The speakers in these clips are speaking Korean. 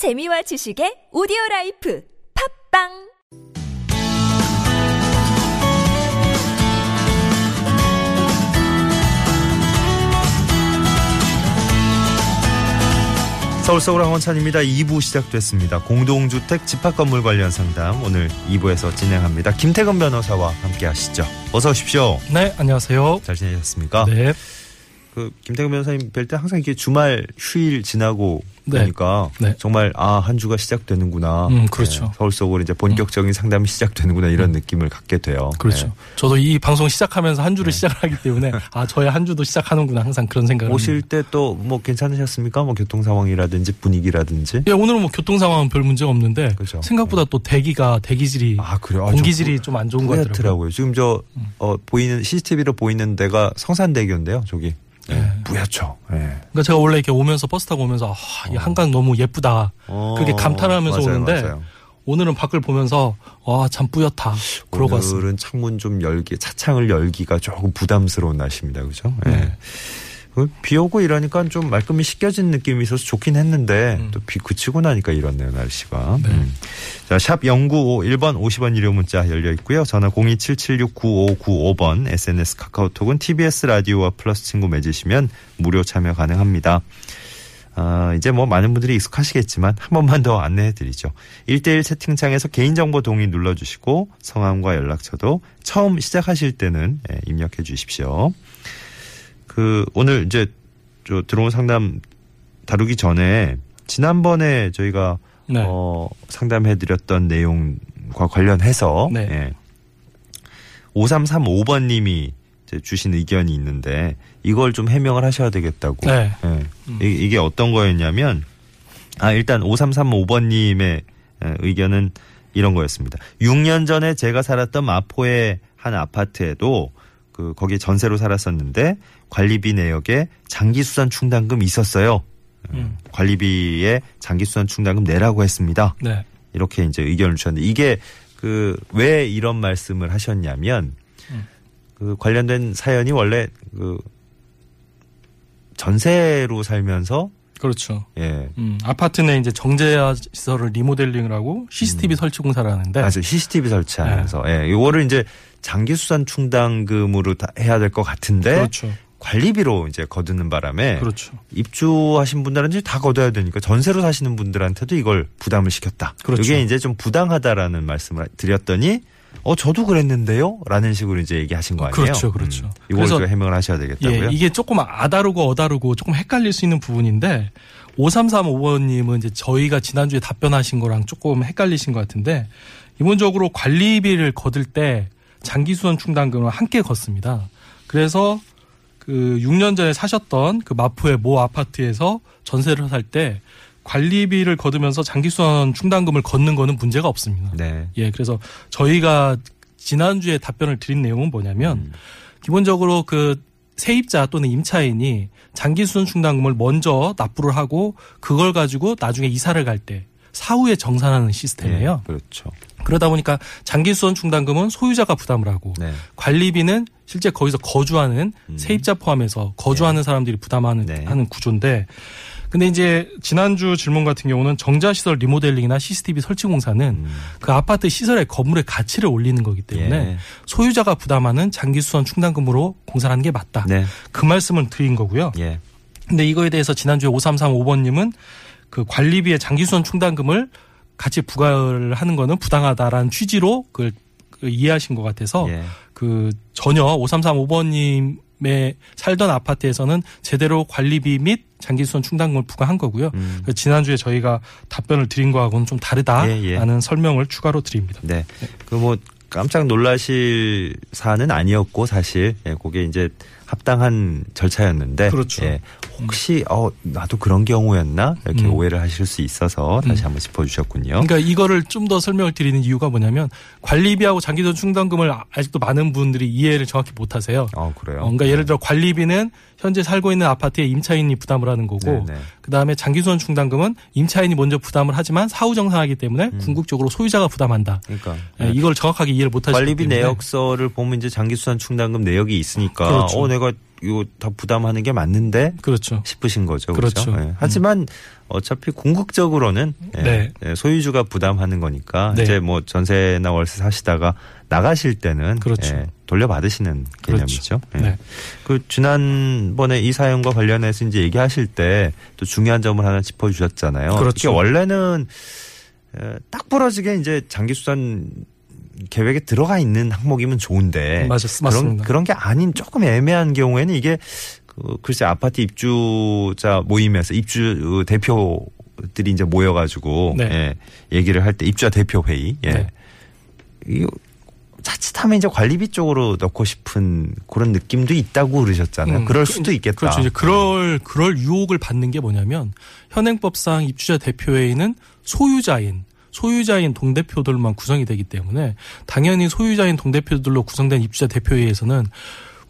재미와 지식의 오디오 라이프 팝빵 서울 서울 황원찬입니다. 2부 시작됐습니다. 공동주택 집합 건물 관련 상담 오늘 2부에서 진행합니다. 김태근 변호사와 함께 하시죠. 어서 오십시오. 네, 안녕하세요. 잘 지내셨습니까? 네. 그 김태근 변호사님 뵐 때 항상 이렇게 주말 휴일 지나고 네. 보니까 네. 정말 아 한 주가 시작되는구나. 음, 그렇죠. 네, 서울 속으로 이제 본격적인 상담이 시작되는구나 이런 느낌을 갖게 돼요. 그렇죠. 네. 저도 이 방송 시작하면서 한 주를 시작하기 때문에 아, 저의 한 주도 시작하는구나 항상 그런 생각을 오실. 때 또 뭐 괜찮으셨습니까? 뭐 교통 상황이라든지 분위기라든지. 예, 오늘은 뭐 교통 상황은 별 문제 없는데 그렇죠. 생각보다 또 대기가 대기질이 아 그래요. 아, 공기질이 좀 안 좋은 것 같더라고요. 음. 지금 저 어, 보이는 CCTV로 보이는 데가 성산대교인데요. 저기 네. 네. 뿌옇죠. 네. 그러니까 제가 원래 이렇게 오면서 버스 타고 오면서 아, 이 한강 너무 예쁘다. 어, 그렇게 감탄하면서 맞아요, 오는데 맞아요. 오늘은 밖을 보면서 와, 참 뿌옇다. 그러고 왔습니다. 오늘은 창문 좀 열기, 차창을 열기가 조금 부담스러운 날씨입니다. 그죠? 네. 네. 그비 오고 이러니까 좀 말끔히 씻겨진 느낌이 있어서 좋긴 했는데 음. 또비 그치고 나니까 이렇네요 날씨가. 네. 음. 자, 샵 0951번 50원 유료 문자 열려 있고요. 전화 027769595번 SNS 카카오톡은 TBS 라디오와 플러스 친구 맺으시면 무료 참여 가능합니다. 아, 이제 뭐 많은 분들이 익숙하시겠지만 한 번만 더 안내해 드리죠. 1대1 채팅창에서 개인정보 동의 눌러주시고 성함과 연락처도 처음 시작하실 때는 예, 입력해 주십시오. 그 오늘 이제 저 들어온 상담 다루기 전에 지난번에 저희가 네. 어, 상담해 드렸던 내용과 관련해서 네. 예. 5335번 님이 주신 의견이 있는데 이걸 좀 해명을 하셔야 되겠다고. 네. 예. 이- 이게 어떤 거였냐면 아 일단 5335번 님의 의견은 이런 거였습니다. 6년 전에 제가 살았던 마포의 한 아파트에도 그 거기에 전세로 살았었는데 관리비 내역에 장기수선 충당금 있었어요. 음. 관리비에 장기수선 충당금 내라고 했습니다. 네. 이렇게 이제 의견을 주셨는데 이게 그 왜 이런 말씀을 하셨냐면 음. 그 관련된 사연이 원래 그 전세로 살면서 그렇죠. 예. 음, 아파트 내 이제 정제화 시설을 리모델링을 하고 CCTV 설치 공사를 하는데 아주 CCTV 설치하면서 네. 예. 요거를 이제 장기 수선 충당금으로 다 해야 될 것 같은데 그렇죠. 관리비로 이제 거두는 바람에 그렇죠. 입주하신 분들은 이제 다 걷어야 되니까 전세로 사시는 분들한테도 이걸 부담을 시켰다. 그렇죠. 이게 이제 좀 부당하다라는 말씀을 드렸더니 어 저도 그랬는데요 라는 식으로 이제 얘기하신 거 아니에요? 그렇죠, 그렇죠. 음, 이걸 그래서 좀 해명을 하셔야 되겠다고요. 예, 이게 조금 아다르고 어다르고 조금 헷갈릴 수 있는 부분인데 5335번님은 이제 저희가 지난주에 답변하신 거랑 조금 헷갈리신 것 같은데 기본적으로 관리비를 거둘 때 장기수선 충당금을 함께 걷습니다. 그래서 그 6년 전에 사셨던 그 마포의 모 아파트에서 전세를 살 때 관리비를 거두면서 장기수선 충당금을 걷는 거는 문제가 없습니다. 네. 예, 그래서 저희가 지난주에 답변을 드린 내용은 뭐냐면 음. 기본적으로 그 세입자 또는 임차인이 장기수선 충당금을 먼저 납부를 하고 그걸 가지고 나중에 이사를 갈 때 사후에 정산하는 시스템이에요. 예, 그렇죠. 그러다 보니까 장기수선 충당금은 소유자가 부담을 하고 네. 관리비는 실제 거기서 거주하는 음. 세입자 포함해서 거주하는 사람들이 부담하는 네. 하는 구조인데 근데 이제 지난주 질문 같은 경우는 정자시설 리모델링이나 CCTV 설치 공사는 음. 그 아파트 시설의 건물의 가치를 올리는 거기 때문에 예. 소유자가 부담하는 장기 수선 충당금으로 공사하는 게 맞다. 네. 그 말씀을 드린 거고요. 예. 근데 이거에 대해서 지난주에 5335번님은 그 관리비의 장기 수선 충당금을 같이 부과를 하는 거는 부당하다라는 취지로 그걸 그 이해하신 것 같아서 예. 그 전혀 5335번님 의 살던 아파트에서는 제대로 관리비 및 장기수선 충당금을 부과한 거고요. 음. 그 지난주에 저희가 답변을 드린 거하고는 좀 다르다라는 예, 예. 설명을 추가로 드립니다. 네. 그뭐 깜짝 놀라실 사안은 아니었고 사실 예, 그게 이제 합당한 절차였는데 그렇죠. 예, 혹시 어 나도 그런 경우였나 이렇게 음. 오해를 하실 수 있어서 다시 음. 한번 짚어주셨군요. 그러니까 이거를 좀 더 설명을 드리는 이유가 뭐냐면 관리비하고 장기수선 충당금을 아직도 많은 분들이 이해를 정확히 못 하세요. 어 그래요. 어, 그러니까 예를 들어 관리비는 현재 살고 있는 아파트의 임차인이 부담을 하는 거고 네, 네. 그다음에 장기수선 충당금은 임차인이 먼저 부담을 하지만 사후 정산하기 때문에 음. 궁극적으로 소유자가 부담한다. 그러니까 예, 이걸 정확하게 이해를 못 하시기 관리비 때문에 내역서를 보면 이제 장기수산 충당금 내역이 있으니까 그렇죠. 어 내가 이거 다 부담하는 게 맞는데 그렇죠. 싶으신 거죠. 그렇죠. 그렇죠. 예. 하지만 어차피 궁극적으로는 예, 네. 예, 소유주가 부담하는 거니까 네. 이제 뭐 전세나 월세 사시다가 나가실 때는 그렇죠. 예, 돌려받으시는 그렇죠. 개념이죠. 예. 네. 그 지난번에 이 사연과 관련해서 이제 얘기하실 때 또 중요한 점을 하나 짚어주셨잖아요. 그렇죠. 원래는 에, 딱 부러지게 이제 장기 수산 계획에 들어가 있는 항목이면 좋은데 맞았, 그런 맞습니다. 그런 게 아닌 조금 애매한 경우에는 이게 그 글쎄 아파트 입주자 모임에서 입주 대표들이 이제 모여가지고 네. 예, 얘기를 할 때 입주자 대표 회의 예. 네. 이 자칫하면 이제 관리비 쪽으로 넣고 싶은 그런 느낌도 있다고 그러셨잖아요. 음, 그럴 그- 수도 있겠다. 그렇죠. 이제 그럴 그럴 유혹을 받는 게 뭐냐면 현행법상 입주자 대표회의는 소유자인 소유자인 동대표들만 구성이 되기 때문에 당연히 소유자인 동대표들로 구성된 입주자 대표회의에서는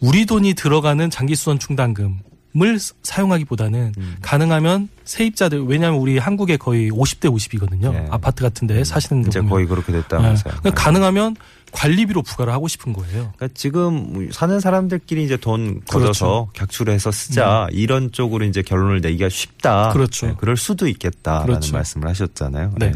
우리 돈이 들어가는 장기수선 충당금 을 사용하기보다는 음. 가능하면 세입자들 왜냐하면 우리 한국에 거의 50대 50이거든요. 네. 아파트 같은데 사시는 거 이제. 거의 그렇게 네. 됐다면서요. 그러니까 가능하면 관리비로 부과를 하고 싶은 거예요. 그러니까 지금 사는 사람들끼리 이제 돈 그렇죠. 걷어서 객출해서 쓰자 이런 쪽으로 이제 결론을 내기가 쉽다. 그렇죠. 네, 그럴 수도 있겠다라는 그렇죠. 말씀을 하셨잖아요. 네.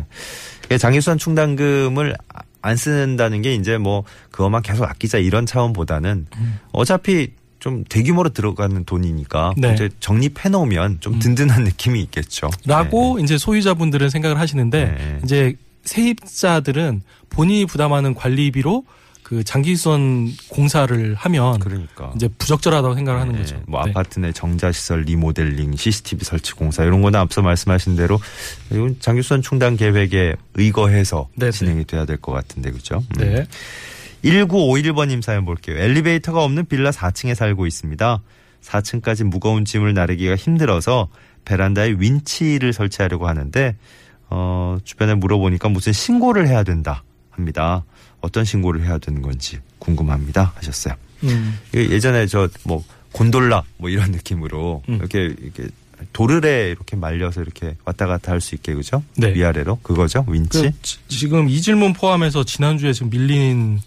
네. 장기수산 충당금을 안 쓰는다는 게 이제 뭐 그것만 계속 아끼자 이런 차원보다는 음. 어차피 좀 대규모로 들어가는 돈이니까 네. 이제 적립해 놓으면 좀 음. 든든한 느낌이 있겠죠. 라고 이제 소유자분들은 생각을 하시는데 네. 이제 세입자들은 본인이 부담하는 관리비로 그 장기수선 공사를 하면 그러니까 이제 부적절하다고 생각을 하는 네, 거죠. 뭐 네. 아파트 내 정자 시설 리모델링, CCTV 설치 공사 이런 거는 앞서 말씀하신 대로 이건 장기수선 충당 계획에 의거해서 네, 네. 진행이 돼야 될 것 같은데 그죠? 음. 네. 1951번님 사연 볼게요. 엘리베이터가 없는 빌라 4층에 살고 있습니다. 4층까지 무거운 짐을 나르기가 힘들어서 베란다에 윈치를 설치하려고 하는데 어, 주변에 물어보니까 무슨 신고를 해야 된다 합니다. 어떤 신고를 해야 되는 건지 궁금합니다 하셨어요. 음. 이게 예전에 저 뭐 곤돌라 뭐 이런 느낌으로 음. 이렇게 이렇게 도르래 이렇게 말려서 이렇게 왔다 갔다 할 수 있게 그죠? 네. 위아래로 그거죠 윈치. 그 지- 지금 이 질문 포함해서 지난주에 지금 밀린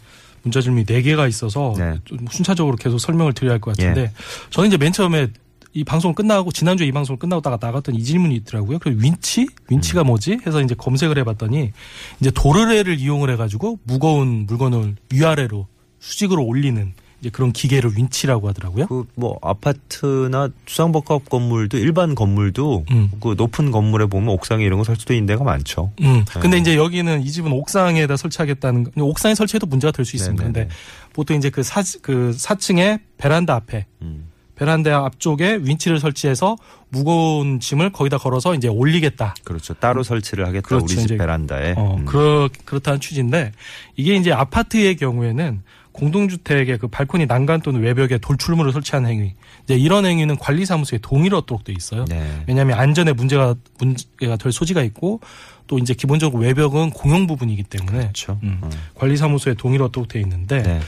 문자 질문이 4개가 있어서 네. 좀 순차적으로 계속 설명을 드려야 할 것 같은데 저는 이제 맨 처음에 이 방송 끝나고 지난주에 이 방송 끝나고 나갔더니 이 질문이 있더라고요. 그래서 윈치? 윈치가 음. 뭐지? 해서 이제 검색을 해 봤더니 이제 도르래를 이용을 해 가지고 무거운 물건을 위아래로 수직으로 올리는 이제 그런 기계를 윈치라고 하더라고요. 그 뭐 아파트나 주상복합 건물도 일반 건물도 음. 그 높은 건물에 보면 옥상에 이런 거 설치돼 있는 데가 많죠. 음. 네. 근데 이제 여기는 이 집은 옥상에다 설치하겠다는 거. 옥상에 설치해도 문제가 될 수 있습니다. 네네네. 근데 보통 이제 그 사, 그 4층에 베란다 앞에 음. 베란다 앞쪽에 윈치를 설치해서 무거운 짐을 거기다 걸어서 이제 올리겠다. 그렇죠. 따로 설치를 하겠다 그렇죠. 우리 집 베란다에. 어, 음. 그렇, 그렇다는 취지인데 이게 이제 아파트의 경우에는 공동주택의 그 발코니 난간 또는 외벽에 돌출물을 설치하는 행위. 이제 이런 행위는 관리사무소에 동의를 얻도록 돼 있어요. 네. 왜냐하면 안전에 문제가 문제가 될 소지가 있고 또 이제 기본적으로 외벽은 공용 부분이기 때문에 그렇죠. 음. 어. 관리사무소에 동의를 얻도록 돼 있는데 네.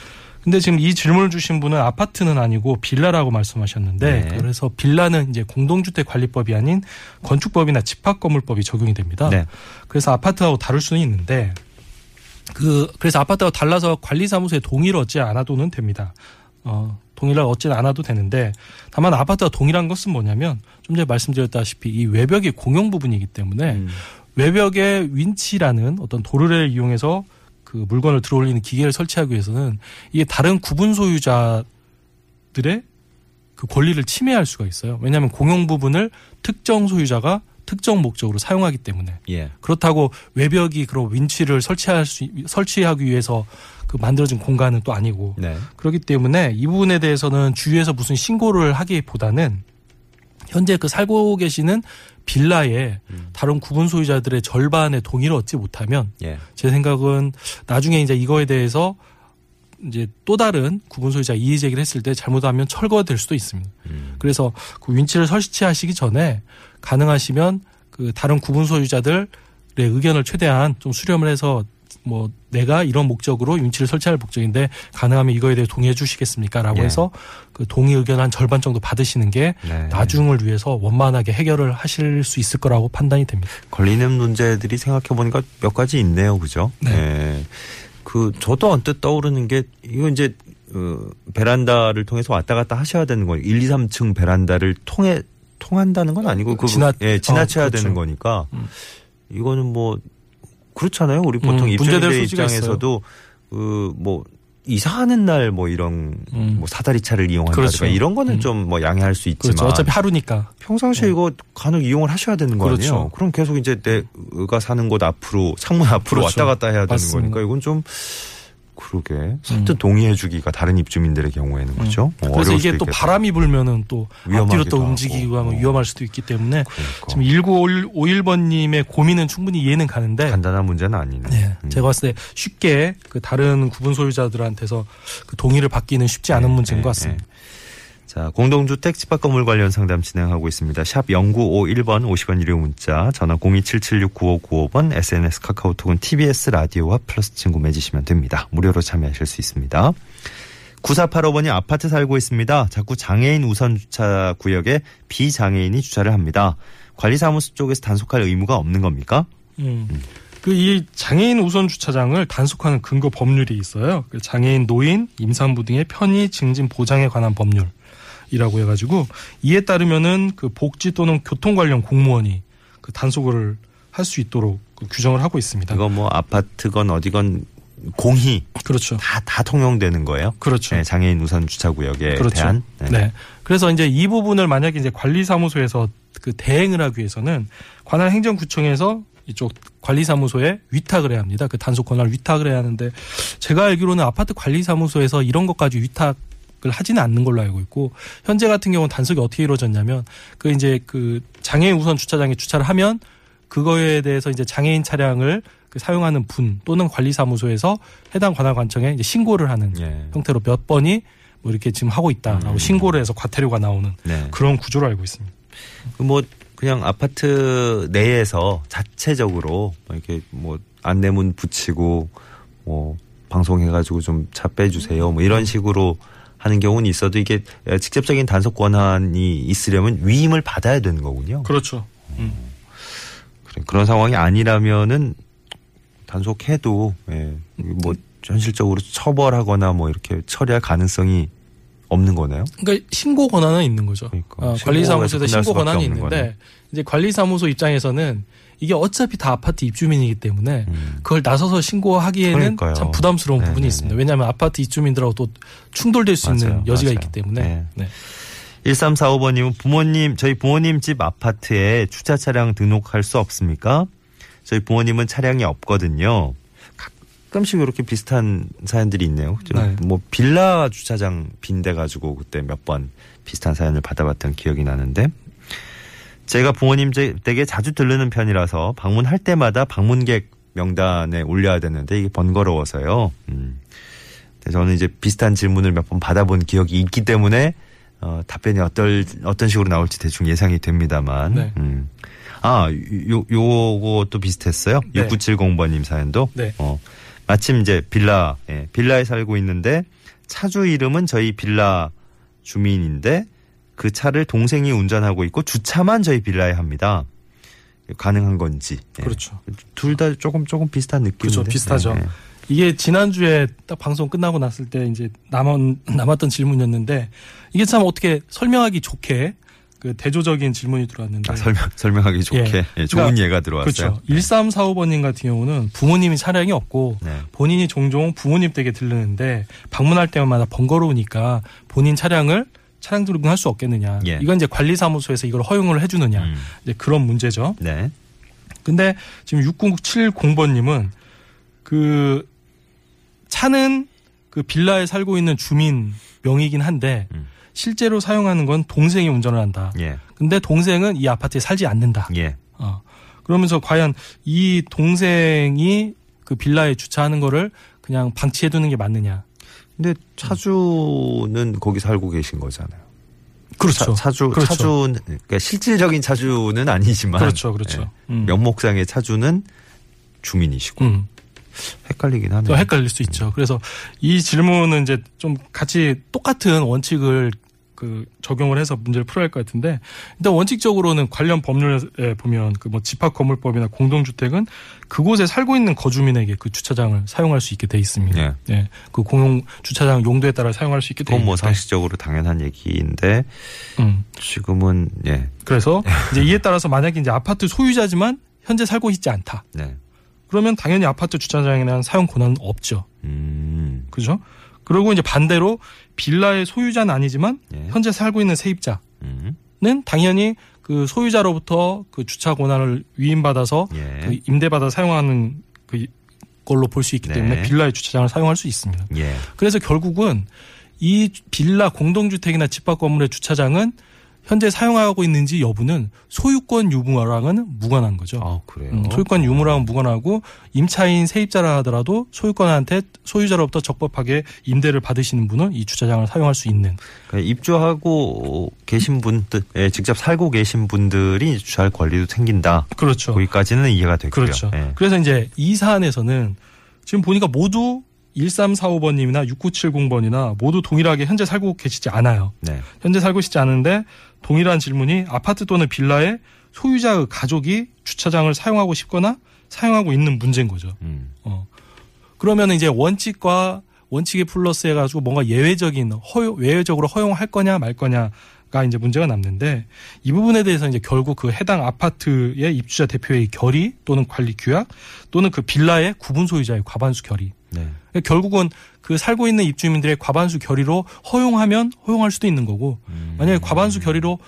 근데 지금 이 질문을 주신 분은 아파트는 아니고 빌라라고 말씀하셨는데 네. 그래서 빌라는 이제 공동주택 관리법이 아닌 건축법이나 집합건물법이 적용이 됩니다. 네. 그래서 아파트하고 다를 수는 있는데 그 그래서 아파트하고 달라서 관리사무소에 동의를 얻지 않아도는 됩니다. 어, 동의를 얻지는 않아도 되는데 다만 아파트와 동일한 것은 뭐냐면 좀 전에 말씀드렸다시피 이 외벽이 공용 부분이기 때문에 음. 외벽에 윈치라는 어떤 도르래를 이용해서 그 물건을 들어올리는 기계를 설치하기 위해서는 이게 다른 구분 소유자들의 그 권리를 침해할 수가 있어요. 왜냐하면 공용 부분을 특정 소유자가 특정 목적으로 사용하기 때문에 예. 그렇다고 외벽이 그런 윈치를 설치할 수 설치하기 위해서 그 만들어진 공간은 또 아니고 네. 그렇기 때문에 이 부분에 대해서는 주위에서 무슨 신고를 하기보다는 현재 그 살고 계시는 빌라에 음. 다른 구분 소유자들의 절반의 동의를 얻지 못하면 예. 제 생각은 나중에 이제 이거에 대해서 이제 또 다른 구분 소유자 이의 제기를 했을 때 잘못하면 철거될 수도 있습니다. 음. 그래서 그 윈치를 설치하시기 전에 가능하시면 그 다른 구분 소유자들의 의견을 최대한 좀 수렴을 해서 뭐 내가 이런 목적으로 윈치를 설치할 목적인데 가능하면 이거에 대해 동의해 주시겠습니까라고 예. 해서 그 동의 의견 한 절반 정도 받으시는 게 네. 나중을 위해서 원만하게 해결을 하실 수 있을 거라고 판단이 됩니다. 걸리는 문제들이 생각해 보니까 몇 가지 있네요, 그죠? 네. 예. 그 저도 언뜻 떠오르는 게 이거 이제 어, 베란다를 통해서 왔다 갔다 하셔야 되는 거예요. 1, 2, 3층 베란다를 통해 통한다는 건 아니고 그 지나- 예, 지나쳐야 어, 그렇죠. 되는 거니까 음. 이거는 뭐 그렇잖아요. 우리 보통 음, 입주민들 입장에서도 그뭐 이사하는 날 뭐 이런 음. 뭐 사다리 차를 이용한다든가 그렇죠. 이런 거는 음. 좀뭐 양해할 수 있지만 그렇죠. 어차피 하루니까. 평상시에 이거 간혹 이용을 하셔야 되는 거 그렇죠. 아니에요? 그럼 계속 이제 내가 사는 곳 앞으로 창문 앞으로 그렇죠. 왔다 갔다 해야 되는. 거니까 이건 좀 그러게 선뜻 동의해주기가 다른 입주민들의 경우에는 그렇죠. 어, 음. 그래서 이게 또. 바람이 불면은 또 앞뒤로 또 하고. 움직이고 하면 어. 위험할 수도 있기 때문에 그러니까. 지금 1951번님의 고민은 충분히 이해는 가는데 간단한 문제는 아니네. 네, 음. 제가 봤을 때 쉽게 그 다른 구분 소유자들한테서 그 동의를 받기는 쉽지 않은 네, 문제인 네, 것 같습니다. 자, 공동주택 집합 건물 관련 상담 진행하고 있습니다. 샵 0951번 50원 유료 문자, 전화 027769595번, SNS 카카오톡은 TBS 라디오와 플러스 친구 맺으시면 됩니다. 무료로 참여하실 수 있습니다. 9485번이 아파트 살고 있습니다. 자꾸 장애인 우선 주차 구역에 비장애인이 주차를 합니다. 관리사무소 쪽에서 단속할 의무가 없는 겁니까? 음. 그이 장애인 우선 주차장을 단속하는 근거 법률이 있어요. 그 장애인 노인, 임산부 등의 편의 증진 보장에 관한 법률 이라고 해가지고 이에 따르면은 그 복지 또는 교통 관련 공무원이 그 단속을 할 수 있도록 그 규정을 하고 있습니다. 이거 뭐 아파트건 어디건 공히 그렇죠. 다, 다 통용되는 거예요? 그렇죠. 네, 장애인 우선 주차 구역에 그렇죠. 대한. 네. 그래서 이제 이 부분을 만약에 이제 관리사무소에서 그 대행을 하기 위해서는 관할 행정구청에서 이쪽 관리사무소에 위탁을 해야 합니다. 그 단속 권한을 위탁을 해야 하는데 제가 알기로는 아파트 관리사무소에서 이런 것까지 위탁 을 하지는 않는 걸로 알고 있고 현재 같은 경우는 단속이 어떻게 이루어졌냐면 그 이제 그 장애인 우선 주차장에 주차를 하면 그거에 대해서 이제 장애인 차량을 그 사용하는 분 또는 관리사무소에서 해당 관할관청에 이제 신고를 하는 예. 형태로 몇 번이 뭐 이렇게 지금 하고 있다라고 음. 신고를 해서 과태료가 나오는 네. 그런 구조로 알고 있습니다. 그뭐 그냥 아파트 내에서 자체적으로 이렇게 뭐 안내문 붙이고 뭐 방송해가지고 좀 차 빼주세요 뭐 이런 식으로 하는 경우는 있어도 이게 직접적인 단속 권한이 있으려면 위임을 받아야 되는 거군요. 그렇죠. 그래, 그런 상황이 아니라면은 단속해도 예, 뭐 현실적으로 처벌하거나 뭐 이렇게 처리할 가능성이 없는 거네요. 그러니까 신고 권한은 있는 거죠. 그러니까. 어, 신고에서 관리사무소에서 신고 권한이 있는데 거네. 이제 관리사무소 입장에서는 이게 어차피 다 아파트 입주민이기 때문에 음. 그걸 나서서 신고하기에는 그러니까요. 참 부담스러운 네네네. 부분이 있습니다. 왜냐하면 아파트 입주민들하고 또 충돌될 수 있는 맞아요. 여지가 맞아요. 있기 때문에. 네. 네. 1345번님은 부모님, 저희 부모님 집 아파트에 주차 차량 등록할 수 없습니까? 저희 부모님은 차량이 없거든요. 가끔씩 이렇게 비슷한 사연들이 있네요. 저 네. 뭐 빌라 주차장 빈대 가지고 그때 몇 번 비슷한 사연을 받아봤던 기억이 나는데 제가 부모님 댁에 자주 들르는 편이라서 방문할 때마다 방문객 명단에 올려야 되는데 이게 번거로워서요. 음. 저는 이제 비슷한 질문을 몇 번 받아본 기억이 있기 때문에 어, 답변이 어떨 어떤 식으로 나올지 대충 예상이 됩니다만. 네. 음. 아, 요 요것도 비슷했어요. 네. 6970번님 사연도. 네. 어. 마침 이제 빌라, 예, 빌라에 살고 있는데 차주 이름은 저희 빌라 주민인데 그 차를 동생이 운전하고 있고 주차만 저희 빌라에 합니다. 가능한 건지. 예. 그렇죠. 둘다 조금 조금 비슷한 느낌인데. 그렇죠. 비슷하죠. 예, 예. 이게 지난주에 딱 방송 끝나고 났을 때 이제 남았, 남았던 질문이었는데 이게 참 어떻게 설명하기 좋게 그 대조적인 질문이 들어왔는데. 아, 설명 설명하기 좋게 예. 예, 좋은 그러니까 예가 들어왔어요. 그렇죠. 1345번님 같은 경우는 부모님이 차량이 없고 네. 본인이 종종 부모님 댁에 들르는데 방문할 때마다 번거로우니까 본인 차량을 차량 등록할 수 없겠느냐. 예. 이건 이제 관리사무소에서 이걸 허용을 해주느냐. 음. 이제 그런 문제죠. 네. 근데 지금 6070번님은 그 차는 그 빌라에 살고 있는 주민 명의긴 한데 음. 실제로 사용하는 건 동생이 운전을 한다. 예. 근데 동생은 이 아파트에 살지 않는다. 예. 어. 그러면서 과연 이 동생이 그 빌라에 주차하는 거를 그냥 방치해 두는 게 맞느냐. 근데 차주는 거기 살고 계신 거잖아요. 그렇죠. 차, 주 그렇죠. 차주는 그러니까 실질적인 차주는 아니지만 그렇죠. 그렇죠. 예. 음. 명목상의 차주는 주민이시고 음. 헷갈리긴 하네요. 또 헷갈릴 수 있죠. 그래서 이 질문은 이제 좀 같이 똑같은 원칙을 그 적용을 해서 문제를 풀어야 할 것 같은데 일단 원칙적으로는 관련 법률에 보면 그 뭐 집합 건물법이나 공동주택은 그곳에 살고 있는 거주민에게 그 주차장을 사용할 수 있게 돼 있습니다. 예. 예. 그 공용 주차장 용도에 따라 사용할 수 있게 돼 그건 뭐 있는데. 상식적으로 당연한 얘기인데 음. 지금은 예. 그래서 이제 이에 따라서 만약에 이제 아파트 소유자지만 현재 살고 있지 않다. 네. 그러면 당연히 아파트 주차장에 대한 사용 권한은 없죠. 음. 그죠? 그리고 이제 반대로 빌라의 소유자는 아니지만 예. 현재 살고 있는 세입자는 음. 당연히 그 소유자로부터 그 주차 권한을 위임받아서 예. 그 임대받아 사용하는 그 걸로 볼 수 있기 네. 때문에 빌라의 주차장을 사용할 수 있습니다. 예. 그래서 결국은 이 빌라 공동주택이나 집합 건물의 주차장은 현재 사용하고 있는지 여부는 소유권 유무랑은 무관한 거죠. 아, 그래요. 음, 소유권 유무랑은 무관하고 임차인 세입자라 하더라도 소유권한테 소유자로부터 적법하게 임대를 받으시는 분은 이 주차장을 사용할 수 있는 그러니까 입주하고 계신 분들, 예, 직접 살고 계신 분들이 주차할 권리도 생긴다. 그렇죠. 거기까지는 이해가 되고요. 그렇죠. 예. 그래서 이제 이 사안에서는 지금 보니까 모두 1345번님이나 6970번이나 모두 동일하게 현재 살고 계시지 않아요. 네. 현재 살고 계시지 않은데 동일한 질문이 아파트 또는 빌라에 소유자의 가족이 주차장을 사용하고 싶거나 사용하고 있는 문제인 거죠. 음. 어. 그러면 이제 원칙과 원칙에 플러스 해 가지고 뭔가 예외적인 허용, 예외적으로 허용할 거냐 말 거냐가 이제 문제가 남는데 이 부분에 대해서 이제 결국 그 해당 아파트의 입주자 대표의 결의 또는 관리 규약 또는 그 빌라의 구분 소유자의 과반수 결의 네. 결국은 그 살고 있는 입주민들의 과반수 결의로 허용하면 허용할 수도 있는 거고 음. 만약에 과반수 결의로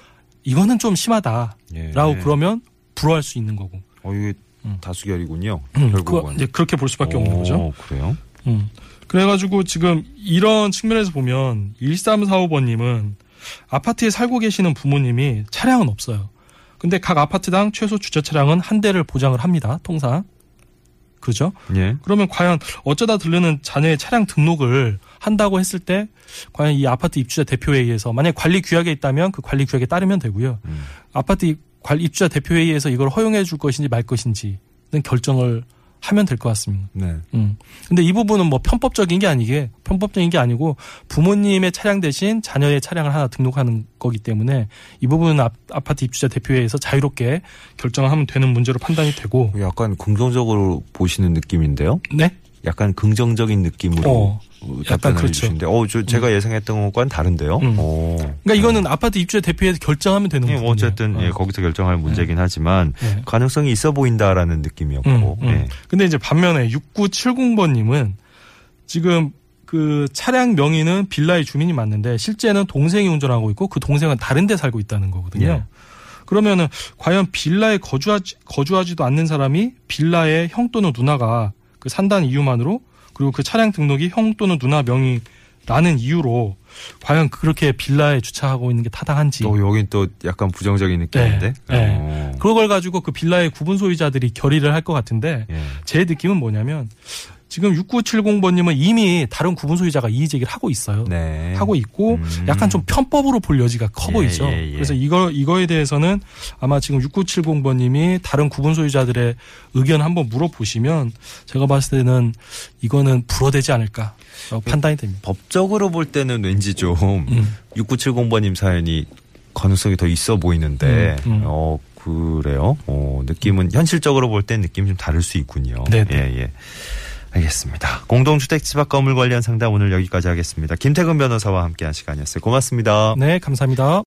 이거는 좀 심하다라고 예. 그러면 불허할 수 있는 거고 어, 이게 음. 다수결이군요. 음, 결국은. 이제 그렇게 볼 수밖에 없는 거죠. 오, 그래요? 음. 그래가지고 지금 이런 측면에서 보면 1345번님은 아파트에 살고 계시는 부모님이 차량은 없어요. 근데 각 아파트당 최소 주차 차량은 한 대를 보장을 합니다. 통상. 그죠? 예. 그러면 과연 어쩌다 들르는 자녀의 차량 등록을 한다고 했을 때 과연 이 아파트 입주자 대표회의에서 만약 관리 규약에 있다면 그 관리 규약에 따르면 되고요. 음. 아파트 입- 입주자 대표회의에서 이걸 허용해 줄 것인지 말 것인지는 결정을 하면 될 것 같습니다. 네. 음. 근데 이 부분은 뭐 편법적인 게 아니게 편법적인 게 아니고 부모님의 차량 대신 자녀의 차량을 하나 등록하는 거기 때문에 이 부분은 아, 아파트 입주자 대표회에서 자유롭게 결정을 하면 되는 문제로 판단이 되고 약간 긍정적으로 보시는 느낌인데요. 네. 약간 긍정적인 느낌으로 어, 약간 답변을 그렇죠. 해주시는데, 어, 저 제가 예상했던 것과는 다른데요. 음. 어. 그러니까 이거는 아파트 입주자 대표회에서 결정하면 되는 예. 뭐 어쨌든 예, 어. 거기서 결정할 문제긴 하지만 네. 가능성이 있어 보인다라는 느낌이었고. 음, 음. 예. 근데 이제 반면에 6970번님은 지금 그 차량 명의는 빌라의 주민이 맞는데 실제는 동생이 운전하고 있고 그 동생은 다른 데 살고 있다는 거거든요. 예. 그러면은 과연 빌라에 거주하지, 거주하지도 않는 사람이 빌라의 형 또는 누나가 그 산다는 이유만으로 그리고 그 차량 등록이 형 또는 누나 명의라는 이유로 과연 그렇게 빌라에 주차하고 있는 게 타당한지 또 여긴 또 약간 부정적인 느낌인데. 네, 네. 어. 그걸 가지고 그 빌라의 구분 소유자들이 결의를 할 것 같은데 예. 제 느낌은 뭐냐면 지금 6970번님은 이미 다른 구분 소유자가 이의 제기를 하고 있어요. 네. 하고 있고 음. 약간 좀 편법으로 볼 여지가 커 예, 보이죠. 예, 예. 그래서 이거 이거에 대해서는 아마 지금 6970번님이 다른 구분 소유자들의 의견 한번 물어보시면 제가 봤을 때는 이거는 불어되지 않을까 판단이 됩니다. 법적으로 볼 때는 왠지 좀 음. 6970번님 사연이 가능성이 더 있어 보이는데, 음, 음. 어, 그래요? 어, 느낌은, 현실적으로 볼 땐 느낌이 좀 다를 수 있군요. 네네. 예, 예. 알겠습니다. 공동주택 집합 건물 관련 상담 오늘 여기까지 하겠습니다. 김태근 변호사와 함께 한 시간이었어요. 고맙습니다. 네, 감사합니다.